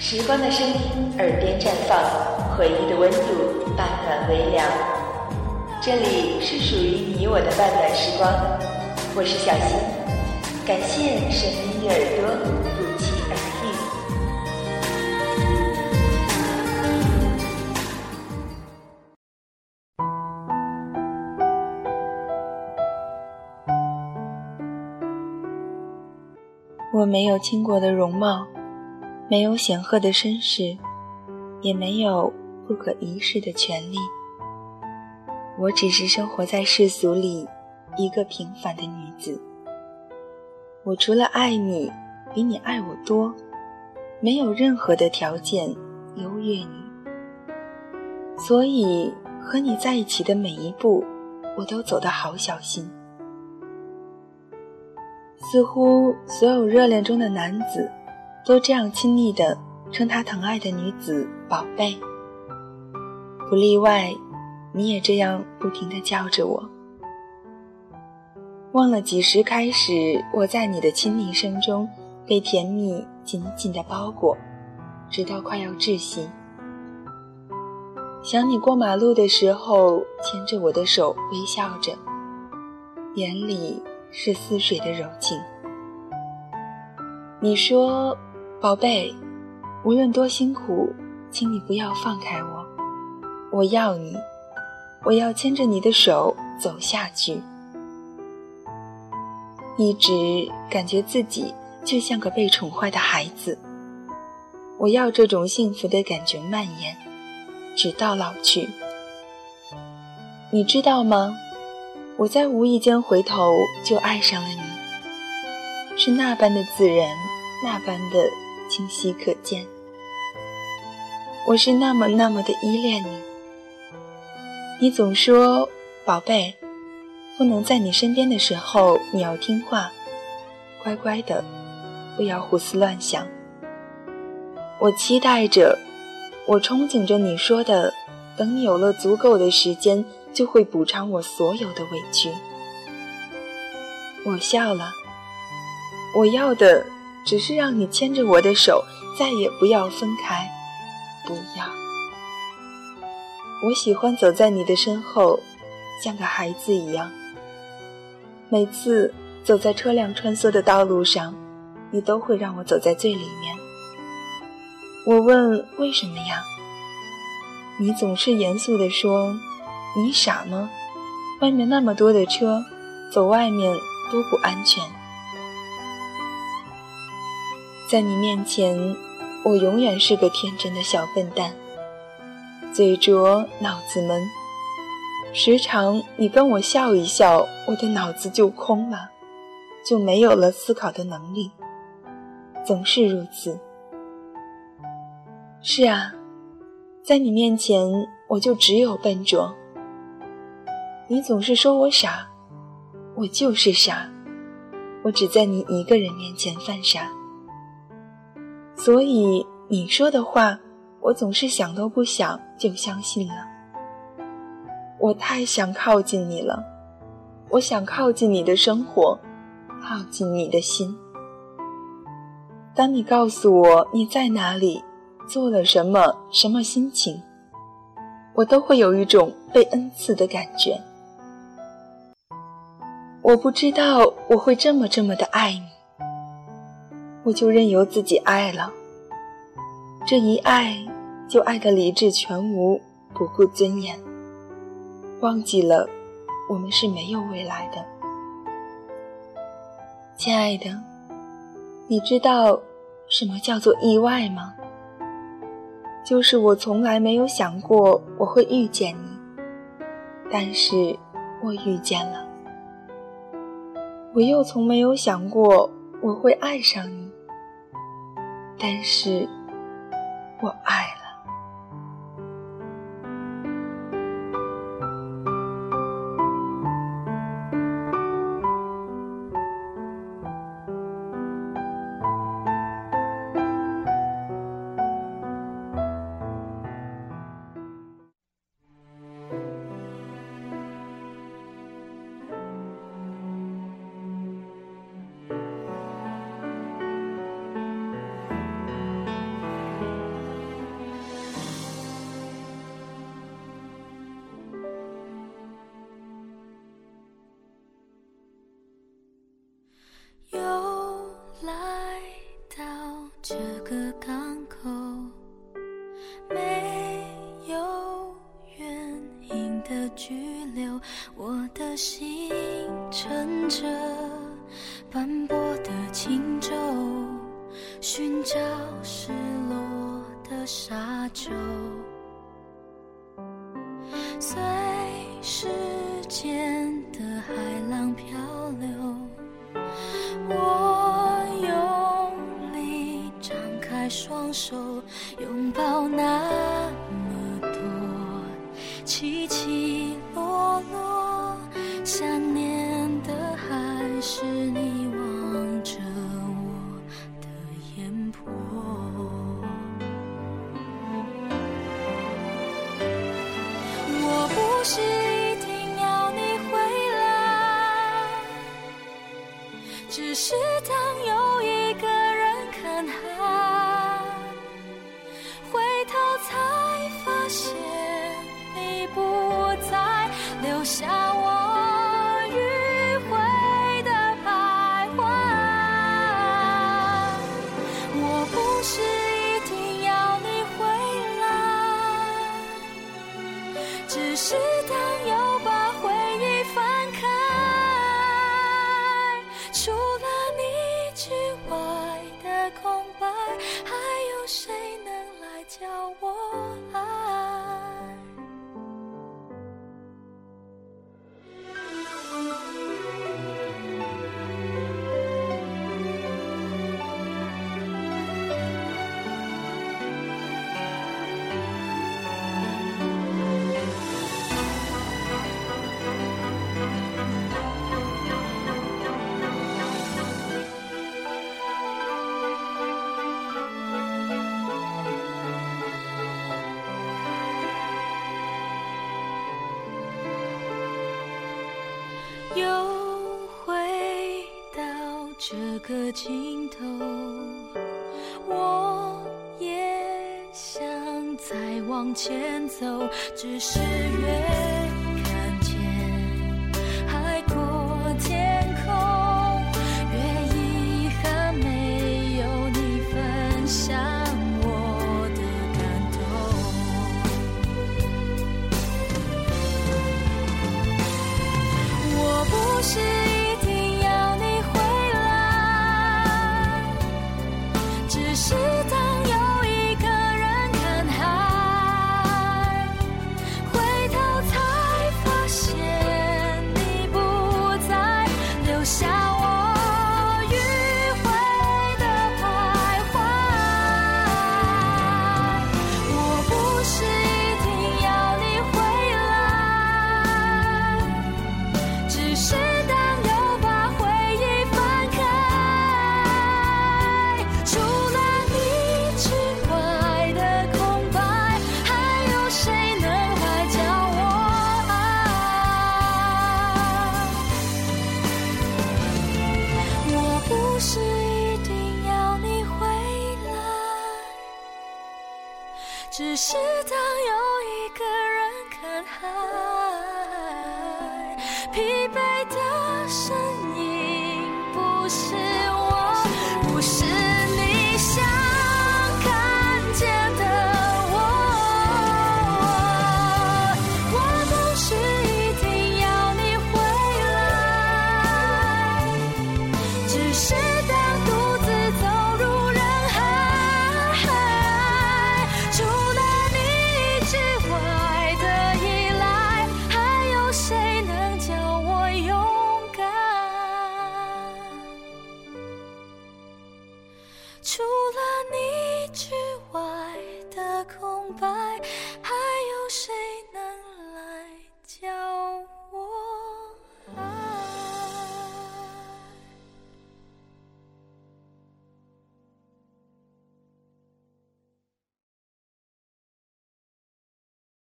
时光的声音，耳边绽放；回忆的温度，半暖微凉。这里是属于你我的半暖时光，我是小新。感谢神秘的耳朵不期而遇。我没有倾国的容貌。没有显赫的身世，也没有不可一世的权利。我只是生活在世俗里，一个平凡的女子。我除了爱你，比你爱我多，没有任何的条件优越你。所以和你在一起的每一步，我都走得好小心。似乎所有热恋中的男子。都这样亲昵地称他疼爱的女子“宝贝”，不例外，你也这样不停地叫着我。忘了几时开始，我在你的亲昵声中被甜蜜紧紧地包裹，直到快要窒息。想你过马路的时候，牵着我的手微笑着，眼里是似水的柔情。你说。宝贝，无论多辛苦，请你不要放开我。我要你，我要牵着你的手走下去。一直感觉自己就像个被宠坏的孩子。我要这种幸福的感觉蔓延，直到老去。你知道吗？我在无意间回头就爱上了你，是那般的自然，那般的。清晰可见，我是那么那么的依恋你。你总说，宝贝，不能在你身边的时候，你要听话，乖乖的，不要胡思乱想。我期待着，我憧憬着你说的，等你有了足够的时间，就会补偿我所有的委屈。我笑了，我要的。只是让你牵着我的手，再也不要分开，不要。我喜欢走在你的身后，像个孩子一样。每次走在车辆穿梭的道路上，你都会让我走在最里面。我问为什么呀？你总是严肃地说：“你傻吗？外面那么多的车，走外面多不安全。”在你面前，我永远是个天真的小笨蛋，嘴拙，脑子闷。时常你跟我笑一笑，我的脑子就空了，就没有了思考的能力。总是如此。是啊，在你面前，我就只有笨拙。你总是说我傻，我就是傻，我只在你一个人面前犯傻。所以你说的话，我总是想都不想就相信了。我太想靠近你了，我想靠近你的生活，靠近你的心。当你告诉我你在哪里，做了什么，什么心情，我都会有一种被恩赐的感觉。我不知道我会这么这么的爱你。我就任由自己爱了，这一爱就爱得理智全无，不顾尊严，忘记了我们是没有未来的。亲爱的，你知道什么叫做意外吗？就是我从来没有想过我会遇见你，但是我遇见了。我又从没有想过我会爱上你。但是，我爱。个港口没有原因的拘留我的心乘着斑驳的轻舟寻找失落的沙洲。随时间的海浪飘起起落落想念的还是你望着我的眼波我不是一定要你回来只是又回到这个尽头，我也想再往前走，只是越。白